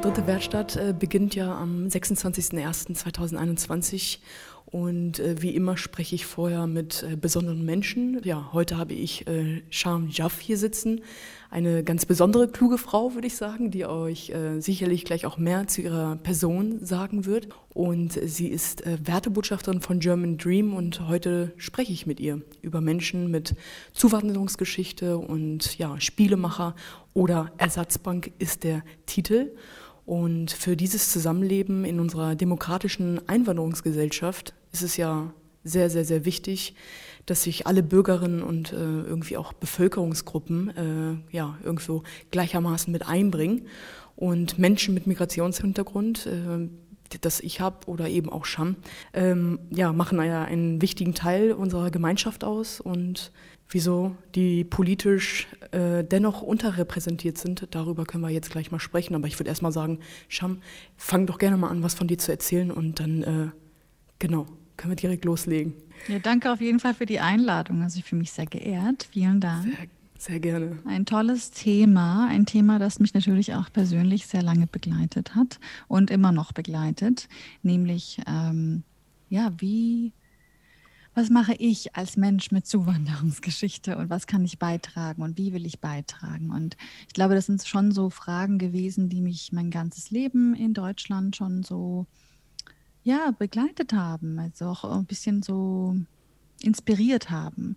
dritte Werkstatt äh, beginnt ja am 26.01.2021 und äh, wie immer spreche ich vorher mit äh, besonderen Menschen. Ja, heute habe ich äh, Sham Jaff hier sitzen, eine ganz besondere, kluge Frau, würde ich sagen, die euch äh, sicherlich gleich auch mehr zu ihrer Person sagen wird. Und sie ist äh, Wertebotschafterin von German Dream und heute spreche ich mit ihr über Menschen mit Zuwanderungsgeschichte und ja, Spielemacher oder Ersatzbank ist der Titel. Und für dieses Zusammenleben in unserer demokratischen Einwanderungsgesellschaft ist es ja sehr, sehr, sehr wichtig, dass sich alle Bürgerinnen und äh, irgendwie auch Bevölkerungsgruppen äh, ja, irgendwo gleichermaßen mit einbringen. Und Menschen mit Migrationshintergrund, äh, das ich habe oder eben auch Scham, ähm, ja, machen ja einen wichtigen Teil unserer Gemeinschaft aus und wieso die politisch äh, dennoch unterrepräsentiert sind, darüber können wir jetzt gleich mal sprechen. Aber ich würde erst mal sagen, Scham, fang doch gerne mal an, was von dir zu erzählen und dann, äh, genau, können wir direkt loslegen. Ja, danke auf jeden Fall für die Einladung. Also ich fühle mich sehr geehrt. Vielen Dank. Sehr, sehr gerne. Ein tolles Thema, ein Thema, das mich natürlich auch persönlich sehr lange begleitet hat und immer noch begleitet, nämlich ähm, ja, wie was mache ich als Mensch mit Zuwanderungsgeschichte und was kann ich beitragen und wie will ich beitragen? Und ich glaube, das sind schon so Fragen gewesen, die mich mein ganzes Leben in Deutschland schon so ja, begleitet haben, also auch ein bisschen so inspiriert haben.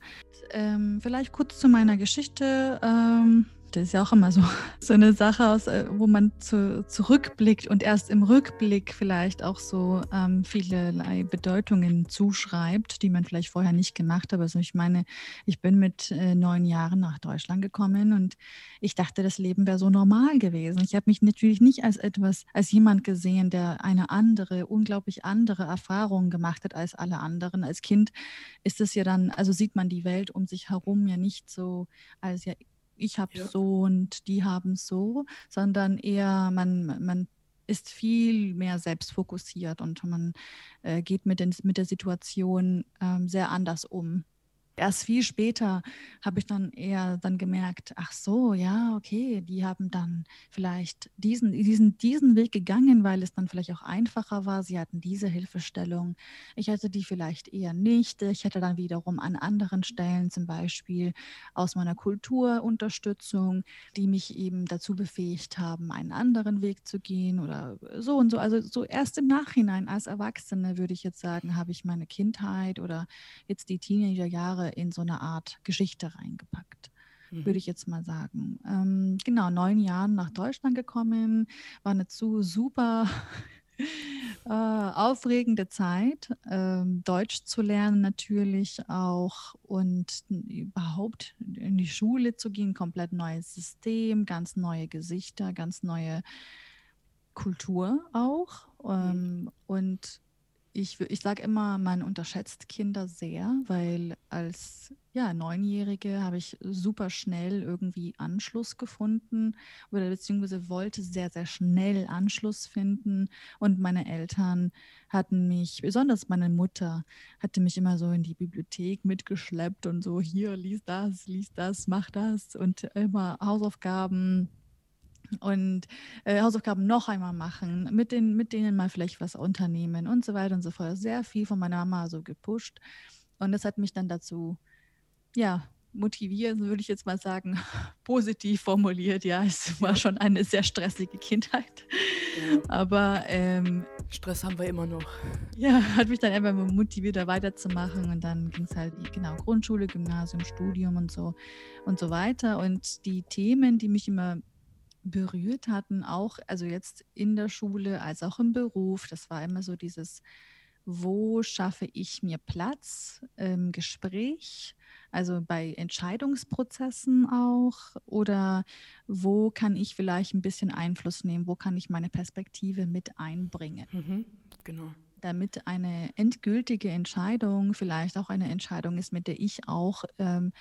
Ähm, vielleicht kurz zu meiner Geschichte. Ähm, das ist ja auch immer so, so eine Sache, aus, äh, wo man zu, zurückblickt und erst im Rückblick vielleicht auch so ähm, vielerlei Bedeutungen zuschreibt, die man vielleicht vorher nicht gemacht hat. Also ich meine, ich bin mit äh, neun Jahren nach Deutschland gekommen und ich dachte, das Leben wäre so normal gewesen. Ich habe mich natürlich nicht als etwas, als jemand gesehen, der eine andere, unglaublich andere Erfahrung gemacht hat als alle anderen. Als Kind ist es ja dann, also sieht man die Welt um sich herum ja nicht so als ja ich habe ja. so und die haben so, sondern eher man, man ist viel mehr selbstfokussiert und man äh, geht mit, den, mit der Situation ähm, sehr anders um. Erst viel später habe ich dann eher dann gemerkt, ach so, ja, okay, die haben dann vielleicht diesen, diesen, diesen Weg gegangen, weil es dann vielleicht auch einfacher war. Sie hatten diese Hilfestellung. Ich hatte die vielleicht eher nicht. Ich hätte dann wiederum an anderen Stellen, zum Beispiel aus meiner Kultur Unterstützung, die mich eben dazu befähigt haben, einen anderen Weg zu gehen oder so und so. Also so erst im Nachhinein als Erwachsene würde ich jetzt sagen, habe ich meine Kindheit oder jetzt die Teenagerjahre Jahre in so eine Art Geschichte reingepackt mhm. würde ich jetzt mal sagen. Ähm, genau, neun Jahren nach Deutschland gekommen, war eine zu super äh, aufregende Zeit, ähm, Deutsch zu lernen natürlich auch und überhaupt in die Schule zu gehen, komplett neues System, ganz neue Gesichter, ganz neue Kultur auch. Mhm. Ähm, und ich, ich sage immer, man unterschätzt Kinder sehr, weil als ja, Neunjährige habe ich super schnell irgendwie Anschluss gefunden oder beziehungsweise wollte sehr, sehr schnell Anschluss finden. Und meine Eltern hatten mich, besonders meine Mutter, hatte mich immer so in die Bibliothek mitgeschleppt und so, hier, lies das, lies das, mach das und immer Hausaufgaben und äh, Hausaufgaben noch einmal machen, mit, den, mit denen mal vielleicht was unternehmen und so weiter und so fort. Sehr viel von meiner Mama so gepusht. Und das hat mich dann dazu, ja, motiviert, würde ich jetzt mal sagen, positiv formuliert. Ja, es war schon eine sehr stressige Kindheit. Ja. Aber ähm, Stress haben wir immer noch. Ja, hat mich dann einfach motiviert, da weiterzumachen. Und dann ging es halt, genau, Grundschule, Gymnasium, Studium und so und so weiter. Und die Themen, die mich immer berührt hatten, auch, also jetzt in der Schule als auch im Beruf. Das war immer so dieses, wo schaffe ich mir Platz im Gespräch, also bei Entscheidungsprozessen auch, oder wo kann ich vielleicht ein bisschen Einfluss nehmen, wo kann ich meine Perspektive mit einbringen. Mhm, genau damit eine endgültige Entscheidung vielleicht auch eine Entscheidung ist, mit der ich auch ähm,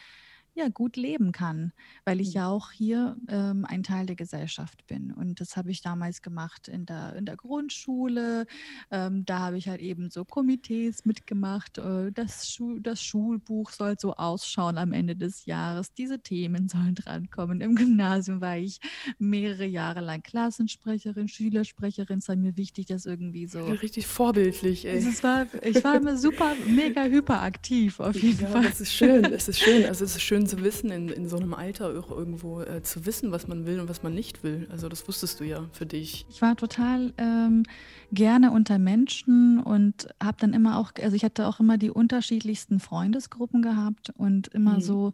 ja, gut leben kann, weil ich Mhm. ja auch hier ähm, ein Teil der Gesellschaft bin. Und das habe ich damals gemacht in der, in der Grundschule. Ähm, da habe ich halt eben so Komitees mitgemacht. Äh, das, Schu das Schulbuch soll so ausschauen am Ende des Jahres. Diese Themen sollen drankommen. Im Gymnasium war ich mehrere Jahre lang Klassensprecherin, Schülersprecherin. Es war mir wichtig, dass irgendwie so. Richtig vorbildlich, ey. Es war, ich war immer super, mega hyperaktiv auf jeden Ja, Fall. das ist schön, es ist schön. Also es ist schön zu wissen, in, in so einem Alter auch irgendwo äh, zu wissen, was man will und was man nicht will. Also das wusstest du ja für dich. Ich war total ähm, gerne unter Menschen und habe dann immer auch, also ich hatte auch immer die unterschiedlichsten Freundesgruppen gehabt und immer Mhm. so,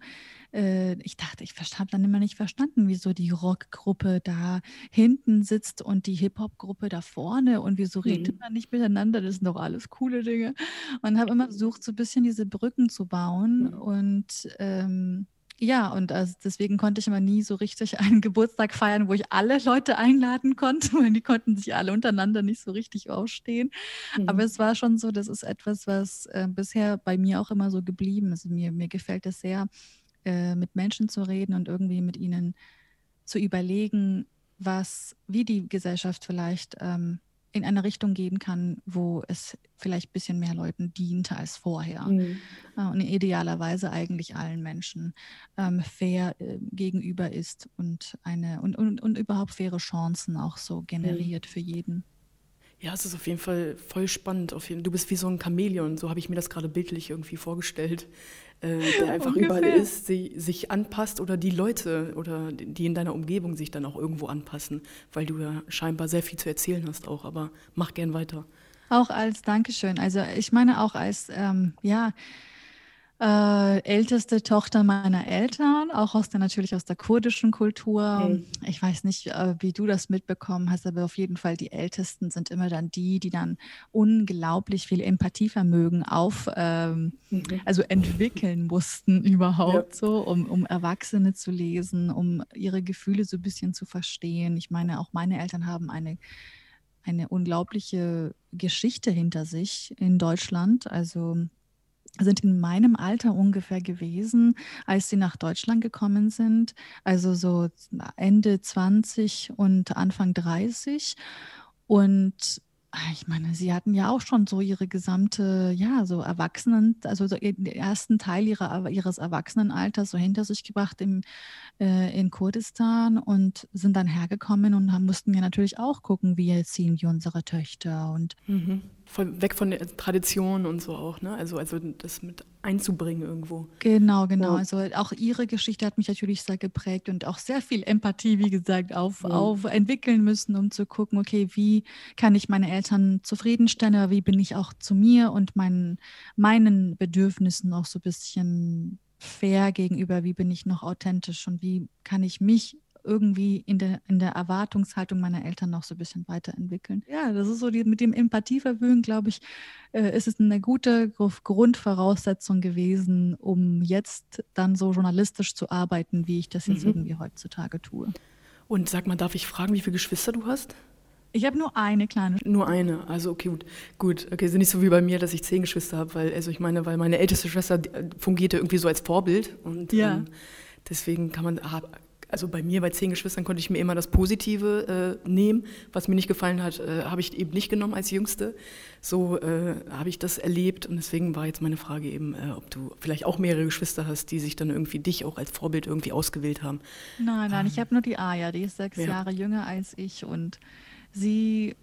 äh, ich dachte, ich habe dann immer nicht verstanden, wieso die Rockgruppe da hinten sitzt und die Hip-Hop-Gruppe da vorne und wieso redet Mhm. man nicht miteinander, das sind doch alles coole Dinge. Und habe immer versucht, so ein bisschen diese Brücken zu bauen Mhm. und ähm, ja, und also deswegen konnte ich immer nie so richtig einen Geburtstag feiern, wo ich alle Leute einladen konnte, weil die konnten sich alle untereinander nicht so richtig ausstehen. Aber Mhm. es war schon so, das ist etwas, was äh, bisher bei mir auch immer so geblieben ist. Mir, mir gefällt es sehr, äh, mit Menschen zu reden und irgendwie mit ihnen zu überlegen, was, wie die Gesellschaft vielleicht ähm, in eine Richtung gehen kann, wo es vielleicht ein bisschen mehr Leuten diente als vorher. Mhm. Äh, Und idealerweise eigentlich allen Menschen ähm, fair äh, gegenüber ist und eine und, und, und überhaupt faire Chancen auch so Mhm. generiert für jeden. Ja, es ist auf jeden Fall voll spannend. Auf jeden, du bist wie so ein Chamäleon, so habe ich mir das gerade bildlich irgendwie vorgestellt, äh, der einfach überall Ungefähr. ist, sie, sich anpasst oder die Leute oder die die in deiner Umgebung sich dann auch irgendwo anpassen, weil du ja scheinbar sehr viel zu erzählen hast auch, aber mach gern weiter. Auch als Dankeschön. Also ich meine auch als ähm, ja äh, älteste Tochter meiner Eltern, auch aus der natürlich aus der kurdischen Kultur. Mhm. Ich weiß nicht, äh, wie du das mitbekommen hast, aber auf jeden Fall die Ältesten sind immer dann die, die dann unglaublich viel Empathievermögen auf ähm, Mhm. also entwickeln mussten Ja. überhaupt so, um, um Erwachsene zu lesen, um ihre Gefühle so ein bisschen zu verstehen. Ich meine, auch meine Eltern haben eine, eine unglaubliche Geschichte hinter sich in Deutschland. Also sind in meinem Alter ungefähr gewesen, als sie nach Deutschland gekommen sind. Also so Ende 20 und Anfang 30. Und ah, ich meine, sie hatten ja auch schon so ihre gesamte, ja, so Erwachsenen, also so den ersten Teil ihrer, ihres Erwachsenenalters so hinter sich gebracht im, äh, in Kurdistan und sind dann hergekommen und haben, mussten wir natürlich auch gucken, wie erziehen wir unsere Töchter und Mhm. Voll weg von der Tradition und so auch, ne? Also, also das mit einzubringen irgendwo. Genau, genau. Ja. Also auch ihre Geschichte hat mich natürlich sehr geprägt und auch sehr viel Empathie, wie gesagt, auf, Mhm. auf entwickeln müssen, um zu gucken, okay, wie kann ich meine Eltern zufriedenstellen, aber wie bin ich auch zu mir und meinen, meinen Bedürfnissen auch so ein bisschen fair gegenüber, wie bin ich noch authentisch und wie kann ich mich irgendwie in der, in der Erwartungshaltung meiner Eltern noch so ein bisschen weiterentwickeln. Ja, das ist so die, mit dem Empathievermögen, glaube ich, äh, ist es eine gute Gru- Grundvoraussetzung gewesen, um jetzt dann so journalistisch zu arbeiten, wie ich das jetzt Mhm. irgendwie heutzutage tue. Und sag mal, darf ich fragen, wie viele Geschwister du hast? Ich habe nur eine kleine. Nur eine. Also okay, gut. Gut, okay, ist nicht so wie bei mir, dass ich zehn Geschwister habe, weil, also ich meine, weil meine älteste Schwester äh, fungierte irgendwie so als Vorbild und Ja. ähm, deswegen kann man, also bei mir, bei zehn Geschwistern konnte ich mir immer das Positive äh, nehmen. Was mir nicht gefallen hat, äh, habe ich eben nicht genommen als Jüngste. So äh, habe ich das erlebt und deswegen war jetzt meine Frage eben, äh, ob du vielleicht auch mehrere Geschwister hast, die sich dann irgendwie dich auch als Vorbild irgendwie ausgewählt haben. Nein, nein, ich habe nur die Aya, die ist sechs Ja. Jahre jünger als ich und sie,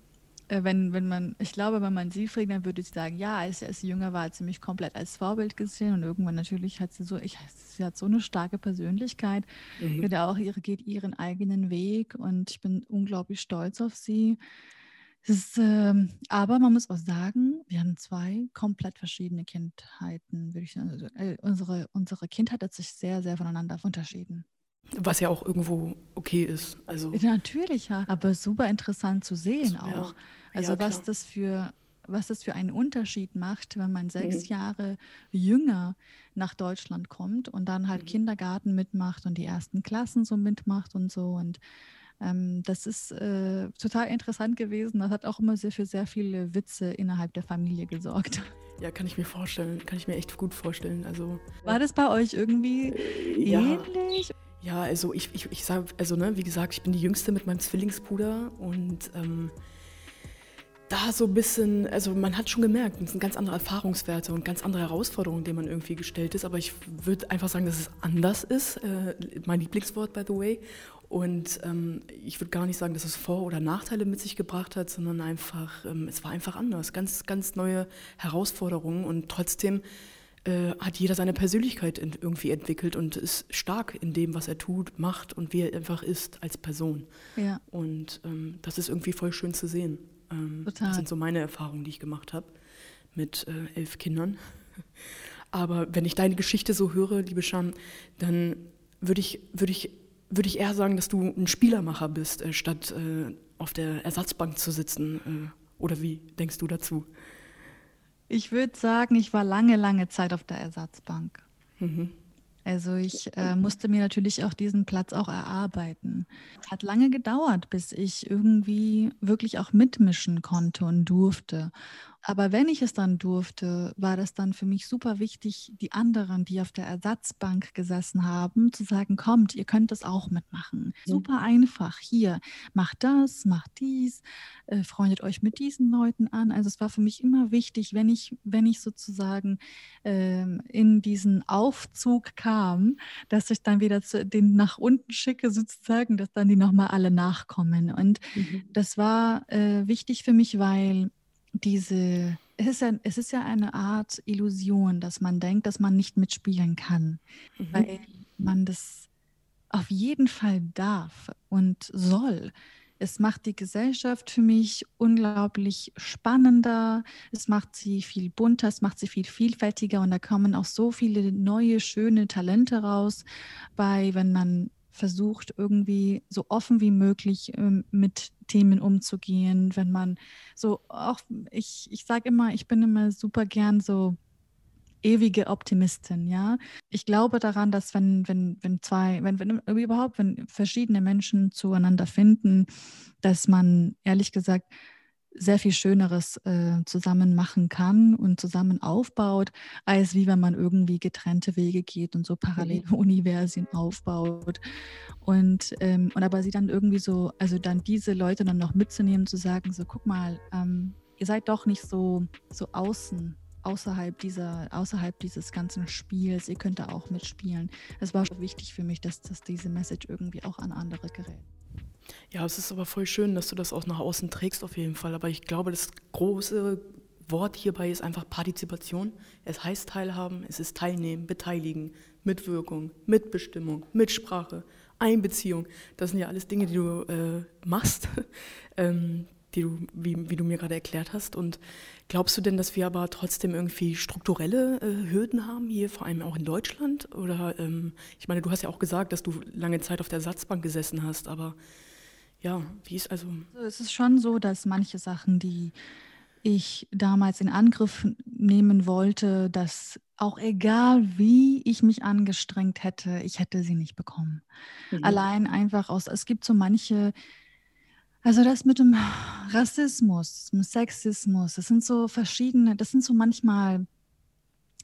wenn, wenn man, ich glaube, wenn man sie fragt, dann würde sie sagen, ja, als, als sie jünger war, hat sie mich komplett als Vorbild gesehen und irgendwann natürlich hat sie so, ich, sie hat so eine starke Persönlichkeit, Mhm. geht auch ihre, geht ihren eigenen Weg und ich bin unglaublich stolz auf sie. Ist, ähm, aber man muss auch sagen, wir haben zwei komplett verschiedene Kindheiten, würde ich sagen. Also, äh, unsere, unsere Kindheit hat sich sehr, sehr voneinander unterschieden. Was ja auch irgendwo okay ist. Also Natürlich, ja, aber super interessant zu sehen Ja. auch. Also Ja, was das für was das für einen Unterschied macht, wenn man sechs Mhm. Jahre jünger nach Deutschland kommt und dann halt Mhm. Kindergarten mitmacht und die ersten Klassen so mitmacht und so. Und ähm, das ist äh, total interessant gewesen. Das hat auch immer sehr für sehr viele Witze innerhalb der Familie gesorgt. Ja, kann ich mir vorstellen. Kann ich mir echt gut vorstellen. Also, War das bei euch irgendwie ja, ähnlich? Ja, also ich, ich, ich sage, also ne, wie gesagt, ich bin die Jüngste mit meinem Zwillingsbruder und ähm, da so ein bisschen, also man hat schon gemerkt, es sind ganz andere Erfahrungswerte und ganz andere Herausforderungen, denen man irgendwie gestellt ist. Aber ich würde einfach sagen, dass es anders ist. Äh, mein Lieblingswort, by the way. Und ähm, ich würde gar nicht sagen, dass es Vor- oder Nachteile mit sich gebracht hat, sondern einfach, ähm, es war einfach anders. Ganz, ganz neue Herausforderungen und trotzdem äh, hat jeder seine Persönlichkeit in, irgendwie entwickelt und ist stark in dem, was er tut, macht und wie er einfach ist als Person. Ja. Und ähm, das ist irgendwie voll schön zu sehen. Ähm, Total. Das sind so meine Erfahrungen, die ich gemacht habe mit äh, elf Kindern. Aber wenn ich deine Geschichte so höre, liebe Sham, dann würde ich, würde ich, würde ich eher sagen, dass du ein Spielermacher bist, äh, statt äh, auf der Ersatzbank zu sitzen. Äh, oder wie denkst du dazu? Ich würde sagen, ich war lange, lange Zeit auf der Ersatzbank. Mhm. Also ich äh, musste mir natürlich auch diesen Platz auch erarbeiten. Hat lange gedauert, bis ich irgendwie wirklich auch mitmischen konnte und durfte. Aber wenn ich es dann durfte, war das dann für mich super wichtig, die anderen, die auf der Ersatzbank gesessen haben, zu sagen, kommt, ihr könnt das auch mitmachen. Super einfach. Hier, macht das, macht dies, äh, freundet euch mit diesen Leuten an. Also es war für mich immer wichtig, wenn ich, wenn ich sozusagen ähm, in diesen Aufzug kam, dass ich dann wieder zu, den nach unten schicke, sozusagen, dass dann die nochmal alle nachkommen. Und Mhm. das war äh, wichtig für mich, weil diese, es ist, ja, es ist ja eine Art Illusion, dass man denkt, dass man nicht mitspielen kann, Mhm. weil man das auf jeden Fall darf und soll. Es macht die Gesellschaft für mich unglaublich spannender, es macht sie viel bunter, es macht sie viel vielfältiger und da kommen auch so viele neue, schöne Talente raus, bei, wenn man versucht, irgendwie so offen wie möglich ähm, mit Themen umzugehen, wenn man so auch, ich, ich sage immer, ich bin immer super gern so ewige Optimistin, ja. Ich glaube daran, dass wenn, wenn, wenn zwei, wenn, wenn überhaupt, wenn verschiedene Menschen zueinander finden, dass man ehrlich gesagt sehr viel Schöneres äh, zusammen machen kann und zusammen aufbaut, als wie wenn man irgendwie getrennte Wege geht und so parallele Universen aufbaut. Und, ähm, und aber sie dann irgendwie so, also dann diese Leute dann noch mitzunehmen, zu sagen, so guck mal, ähm, ihr seid doch nicht so, so außen, außerhalb dieser, außerhalb dieses ganzen Spiels, ihr könnt da auch mitspielen. Es war wichtig für mich, dass, dass diese Message irgendwie auch an andere gerät. Ja, es ist aber voll schön, dass du das auch nach außen trägst auf jeden Fall. Aber ich glaube, das große Wort hierbei ist einfach Partizipation. Es heißt Teilhaben, es ist Teilnehmen, Beteiligen, Mitwirkung, Mitbestimmung, Mitsprache, Einbeziehung. Das sind ja alles Dinge, die du äh, machst, ähm, die du, wie, wie du mir gerade erklärt hast. Und glaubst du denn, dass wir aber trotzdem irgendwie strukturelle äh, Hürden haben, hier vor allem auch in Deutschland? Oder ähm, ich meine, du hast ja auch gesagt, dass du lange Zeit auf der Ersatzbank gesessen hast, aber ja, wie ist also. Also es ist schon so, dass manche Sachen, die ich damals in Angriff nehmen wollte, dass auch egal wie ich mich angestrengt hätte, ich hätte sie nicht bekommen. Mhm. Allein einfach aus, es gibt so manche, also das mit dem Rassismus, dem Sexismus, das sind so verschiedene, das sind so manchmal,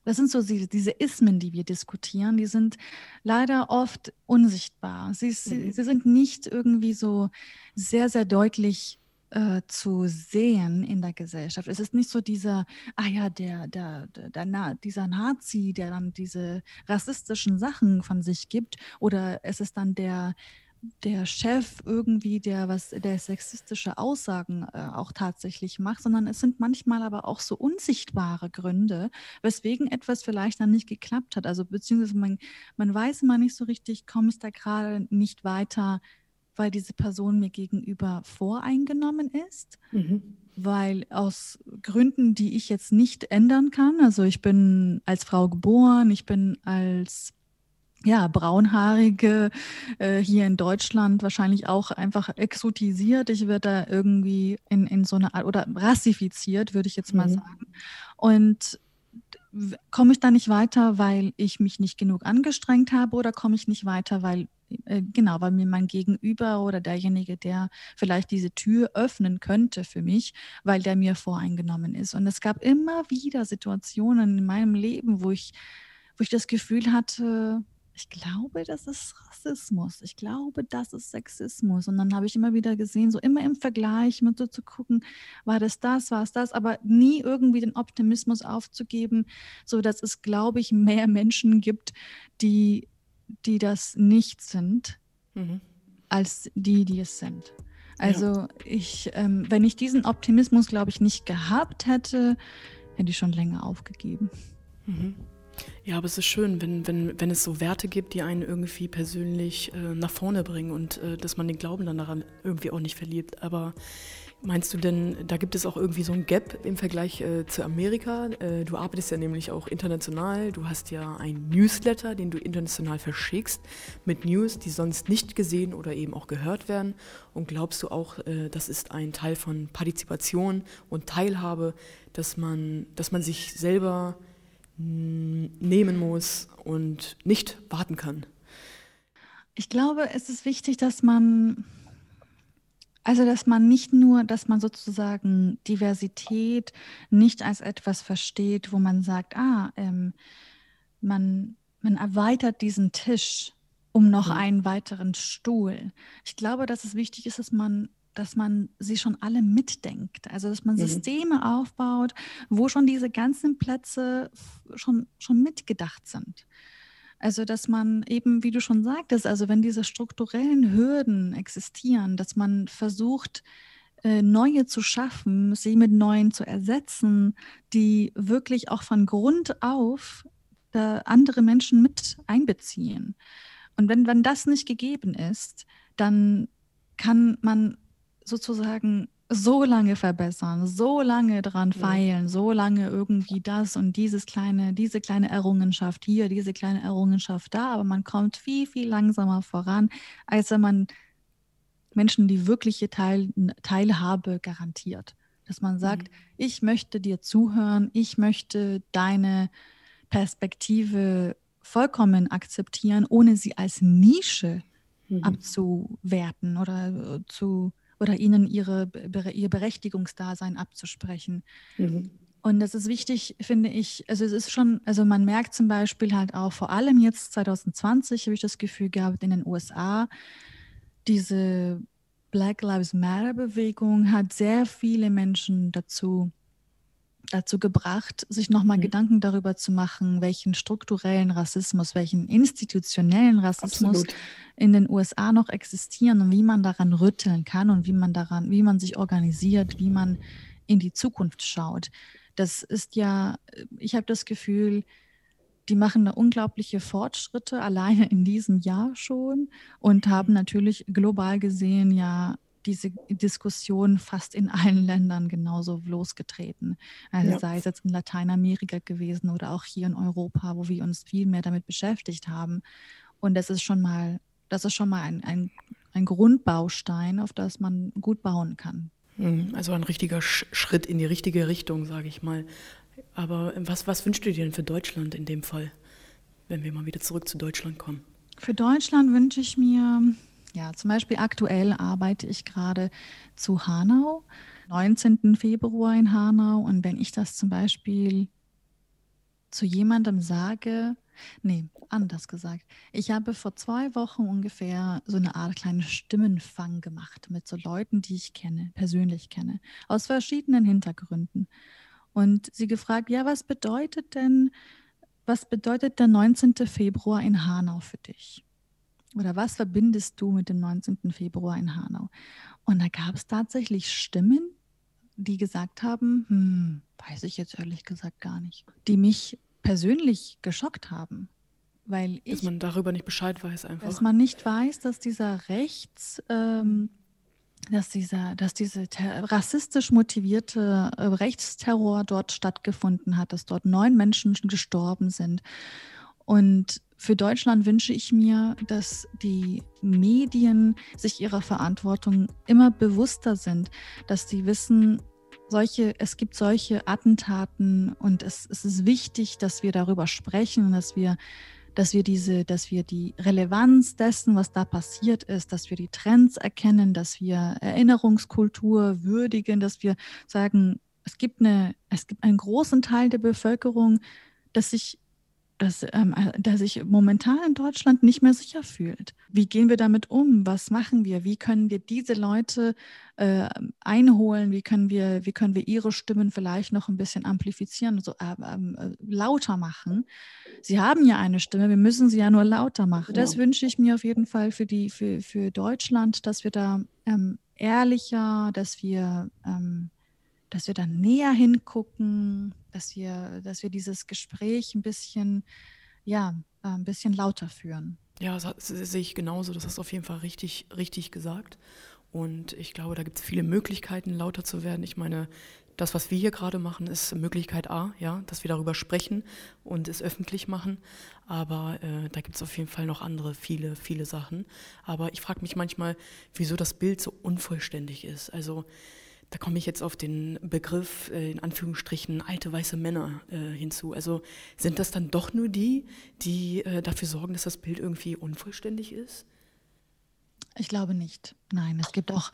das sind so diese, Ismen, die wir diskutieren, die sind leider oft unsichtbar. Sie, sie, Mhm. sie sind nicht irgendwie so sehr, sehr deutlich äh, zu sehen in der Gesellschaft. Es ist nicht so dieser, ah ja, der, der, der, der Na, dieser Nazi, der dann diese rassistischen Sachen von sich gibt, oder es ist dann der, der Chef irgendwie, der was, der sexistische Aussagen äh, auch tatsächlich macht, sondern es sind manchmal aber auch so unsichtbare Gründe, weswegen etwas vielleicht dann nicht geklappt hat. Also beziehungsweise man, man weiß immer nicht so richtig, komme ich da gerade nicht weiter, weil diese Person mir gegenüber voreingenommen ist, Mhm. weil aus Gründen, die ich jetzt nicht ändern kann, also ich bin als Frau geboren, ich bin als ja, braunhaarige äh, hier in Deutschland wahrscheinlich auch einfach exotisiert. Ich werde da irgendwie in, in so eine Art oder rassifiziert, würde ich jetzt mal Mhm. sagen. Und komme ich da nicht weiter, weil ich mich nicht genug angestrengt habe oder komme ich nicht weiter, weil äh, genau, weil mir mein Gegenüber oder derjenige, der vielleicht diese Tür öffnen könnte für mich, weil der mir voreingenommen ist. Und es gab immer wieder Situationen in meinem Leben, wo ich, wo ich das Gefühl hatte, ich glaube, das ist Rassismus. Ich glaube, das ist Sexismus. Und dann habe ich immer wieder gesehen, so immer im Vergleich mit so zu gucken, war das das, war es das, aber nie irgendwie den Optimismus aufzugeben, so dass es, glaube ich, mehr Menschen gibt, die, die das nicht sind, mhm. als die, die es sind. Also ja. ich, ähm, wenn ich diesen Optimismus, glaube ich, nicht gehabt hätte, hätte ich schon länger aufgegeben. Mhm. Ja, aber es ist schön, wenn, wenn, wenn es so Werte gibt, die einen irgendwie persönlich äh, nach vorne bringen und äh, dass man den Glauben dann daran irgendwie auch nicht verliert. Aber meinst du denn, da gibt es auch irgendwie so ein Gap im Vergleich äh, zu Amerika? Äh, du arbeitest ja nämlich auch international. Du hast ja ein Newsletter, den du international verschickst, mit News, die sonst nicht gesehen oder eben auch gehört werden. Und glaubst du auch, äh, das ist ein Teil von Partizipation und Teilhabe, dass man, dass man sich selber nehmen muss und nicht warten kann. Ich glaube, es ist wichtig, dass man, also dass man nicht nur, dass man sozusagen Diversität nicht als etwas versteht, wo man sagt, ah, ähm, man, man erweitert diesen Tisch um noch mhm. einen weiteren Stuhl. Ich glaube, dass es wichtig ist, dass man dass man sie schon alle mitdenkt. Also dass man mhm. Systeme aufbaut, wo schon diese ganzen Plätze schon, schon mitgedacht sind. Also dass man eben, wie du schon sagtest, also wenn diese strukturellen Hürden existieren, dass man versucht, äh, neue zu schaffen, sie mit neuen zu ersetzen, die wirklich auch von Grund auf andere Menschen mit einbeziehen. Und wenn, wenn das nicht gegeben ist, dann kann man sozusagen so lange verbessern, so lange dran feilen, so lange irgendwie das und dieses kleine, diese kleine Errungenschaft hier, diese kleine Errungenschaft da, aber man kommt viel, viel langsamer voran, als wenn man Menschen die wirkliche Teil, Teilhabe garantiert. Dass man sagt, mhm. ich möchte dir zuhören, ich möchte deine Perspektive vollkommen akzeptieren, ohne sie als Nische mhm. abzuwerten oder äh, zu oder ihnen ihre, ihr Berechtigungsdasein abzusprechen. Mhm. Und das ist wichtig, finde ich. Also es ist schon, also man merkt zum Beispiel halt auch vor allem jetzt 2020 habe ich das Gefühl gehabt in den USA, diese Black Lives Matter Bewegung hat sehr viele Menschen dazu dazu gebracht, sich nochmal mhm. Gedanken darüber zu machen, welchen strukturellen Rassismus, welchen institutionellen Rassismus Absolut. in den USA noch existieren und wie man daran rütteln kann und wie man daran, wie man sich organisiert, wie man in die Zukunft schaut. Das ist ja, ich habe das Gefühl, die machen da unglaubliche Fortschritte alleine in diesem Jahr schon und haben natürlich global gesehen ja diese Diskussion fast in allen Ländern genauso losgetreten. Also ja. sei es jetzt in Lateinamerika gewesen oder auch hier in Europa, wo wir uns viel mehr damit beschäftigt haben. Und das ist schon mal, das ist schon mal ein, ein, ein Grundbaustein, auf das man gut bauen kann. Mhm, also ein richtiger Schritt in die richtige Richtung, sage ich mal. Aber was, was wünschst du dir denn für Deutschland in dem Fall, wenn wir mal wieder zurück zu Deutschland kommen? Für Deutschland wünsche ich mir, ja, zum Beispiel aktuell arbeite ich gerade zu Hanau, 19. Februar in Hanau. Und wenn ich das zum Beispiel zu jemandem sage, nee, anders gesagt, ich habe vor zwei Wochen ungefähr so eine Art kleinen Stimmenfang gemacht mit so Leuten, die ich kenne, persönlich kenne, aus verschiedenen Hintergründen. Und sie gefragt, ja, was bedeutet denn, was bedeutet der 19. Februar in Hanau für dich? Oder was verbindest du mit dem 19. Februar in Hanau? Und da gab es tatsächlich Stimmen, die gesagt haben, hm, weiß ich jetzt ehrlich gesagt gar nicht, die mich persönlich geschockt haben. Weil ich, dass man darüber nicht Bescheid weiß einfach. Dass man nicht weiß, dass dieser Rechts, ähm, dass dieser, dass diese rassistisch motivierte äh, Rechtsterror dort stattgefunden hat, dass dort neun Menschen gestorben sind. Und für Deutschland wünsche ich mir, dass die Medien sich ihrer Verantwortung immer bewusster sind, dass sie wissen, solche, es gibt solche Attentaten und es, es ist wichtig, dass wir darüber sprechen, dass wir dass wir diese, dass wir die Relevanz dessen, was da passiert ist, dass wir die Trends erkennen, dass wir Erinnerungskultur würdigen, dass wir sagen, es gibt eine, es gibt einen großen Teil der Bevölkerung, das sich dass, ähm, äh, der sich momentan in Deutschland nicht mehr sicher fühlt. Wie gehen wir damit um? Was machen wir? Wie können wir diese Leute äh, einholen? Wie können, wir, wie können wir ihre Stimmen vielleicht noch ein bisschen amplifizieren, so äh, ähm, äh, lauter machen? Sie haben ja eine Stimme, wir müssen sie ja nur lauter machen. Das wünsche ich mir auf jeden Fall für, die, für, für Deutschland, dass wir da ähm, ehrlicher, dass wir ähm, dass wir dann näher hingucken, dass wir, dass wir dieses Gespräch ein bisschen, ja, äh, ein bisschen lauter führen. Ja, das, sehe ich genauso. Das hast du auf jeden Fall richtig, richtig gesagt. Und ich glaube, da gibt es viele Möglichkeiten, lauter zu werden. Ich meine, das, was wir hier gerade machen, ist Möglichkeit A, ja, dass wir darüber sprechen und es öffentlich machen. Aber äh, da gibt es auf jeden Fall noch andere, viele, viele Sachen. Aber ich frage mich manchmal, wieso das Bild so unvollständig ist. Also da komme ich jetzt auf den Begriff äh, in Anführungsstrichen alte weiße Männer äh, hinzu. Also sind das dann doch nur die, die äh, dafür sorgen, dass das Bild irgendwie unvollständig ist? Ich glaube nicht. Nein, es gibt auch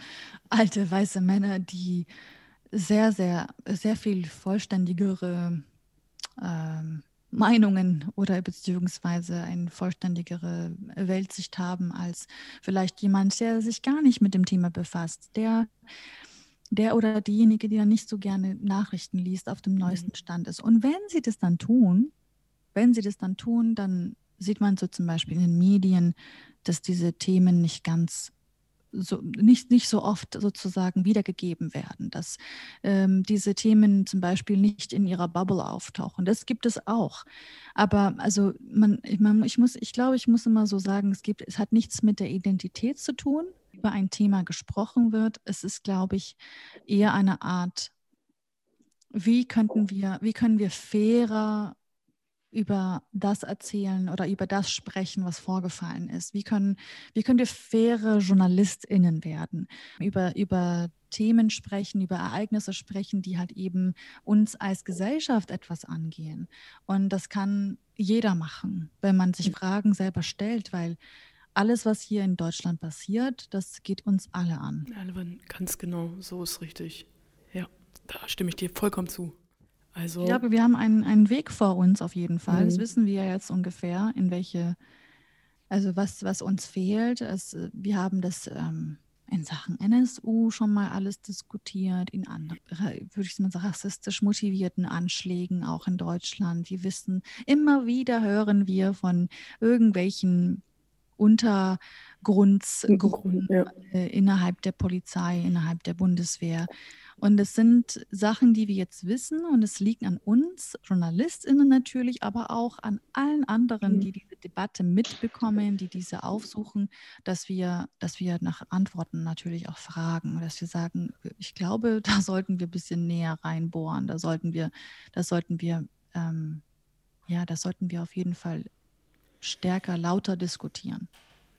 alte weiße Männer, die sehr, sehr, sehr viel vollständigere ähm, Meinungen oder beziehungsweise eine vollständigere Weltsicht haben als vielleicht jemand, der sich gar nicht mit dem Thema befasst, der der oder diejenige, die dann nicht so gerne Nachrichten liest, auf dem mhm. neuesten Stand ist. Und wenn sie das dann tun, wenn sie das dann tun, dann sieht man so zum Beispiel in den Medien, dass diese Themen nicht ganz so, nicht, nicht so oft sozusagen wiedergegeben werden, dass ähm, diese Themen zum Beispiel nicht in ihrer Bubble auftauchen. Das gibt es auch. Aber also man, man, ich muss, ich glaube, ich muss immer so sagen, es gibt, es hat nichts mit der Identität zu tun, über ein Thema gesprochen wird. Es ist, glaube ich, eher eine Art, wie könnten wir, wie können wir fairer über das erzählen oder über das sprechen, was vorgefallen ist? Wie können, wie können wir faire JournalistInnen werden? Über, über Themen sprechen, über Ereignisse sprechen, die halt eben uns als Gesellschaft etwas angehen. Und das kann jeder machen, wenn man sich Fragen selber stellt, weil alles, was hier in Deutschland passiert, das geht uns alle an. Ganz genau, so ist richtig. Ja, da stimme ich dir vollkommen zu. Also, ich glaube, wir haben einen, einen Weg vor uns auf jeden Fall. Mhm. Das wissen wir ja jetzt ungefähr, in welche, also was, was uns fehlt. Es, wir haben das ähm, in Sachen NSU schon mal alles diskutiert, in anderen, würde ich mal sagen, rassistisch motivierten Anschlägen auch in Deutschland. Wir wissen, immer wieder hören wir von irgendwelchen Untergrundsgruppen ja. äh, innerhalb der Polizei, innerhalb der Bundeswehr. Und es sind Sachen, die wir jetzt wissen und es liegt an uns, JournalistInnen natürlich, aber auch an allen anderen, mhm. die diese Debatte mitbekommen, die diese aufsuchen, dass wir, dass wir nach Antworten natürlich auch fragen, dass wir sagen, ich glaube, da sollten wir ein bisschen näher reinbohren, da sollten wir, da sollten wir, ähm, ja, das sollten wir auf jeden Fall stärker, lauter diskutieren.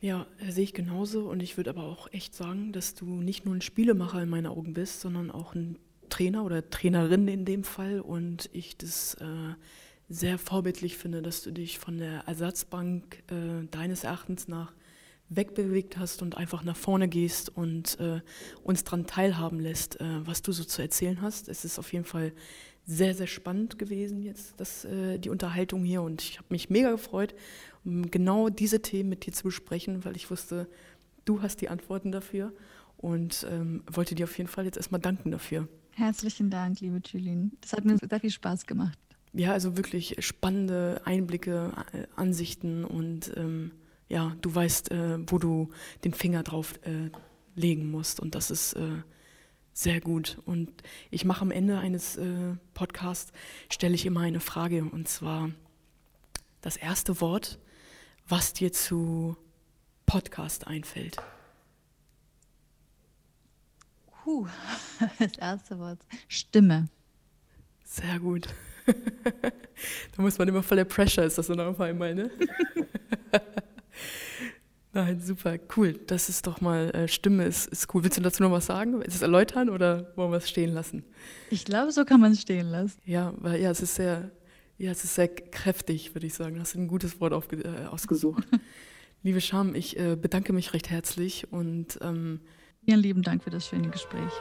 Ja, sehe ich genauso. Und ich würde aber auch echt sagen, dass du nicht nur ein Spielemacher in meinen Augen bist, sondern auch ein Trainer oder Trainerin in dem Fall. Und ich das äh, sehr vorbildlich finde, dass du dich von der Ersatzbank äh, deines Erachtens nach wegbewegt hast und einfach nach vorne gehst und äh, uns daran teilhaben lässt, äh, was du so zu erzählen hast. Es ist auf jeden Fall sehr, sehr spannend gewesen jetzt, das, äh, die Unterhaltung hier. Und ich habe mich mega gefreut, um genau diese Themen mit dir zu besprechen, weil ich wusste, du hast die Antworten dafür und ähm, wollte dir auf jeden Fall jetzt erstmal danken dafür. Herzlichen Dank, liebe Julien. Das hat mir sehr viel Spaß gemacht. Ja, also wirklich spannende Einblicke, äh, Ansichten und ähm, ja, du weißt, äh, wo du den Finger drauf äh, legen musst und das ist äh, sehr gut. Und ich mache am Ende eines äh, Podcasts, stelle ich immer eine Frage und zwar das erste Wort, was dir zu Podcast einfällt. Puh, das erste Wort. Stimme. Sehr gut. da muss man immer voller Pressure, ist das so noch einmal, ne? Nein, super, cool. Das ist doch mal, äh, Stimme ist, ist cool. Willst du dazu noch was sagen? Willst du es erläutern oder wollen wir es stehen lassen? Ich glaube, so kann man es stehen lassen. Ja, weil ja, es ist sehr, ja, es ist sehr kräftig, würde ich sagen. Hast du ein gutes Wort aufge äh, ausgesucht. Liebe Scham, ich äh, bedanke mich recht herzlich und ähm, vielen lieben Dank für das schöne Gespräch.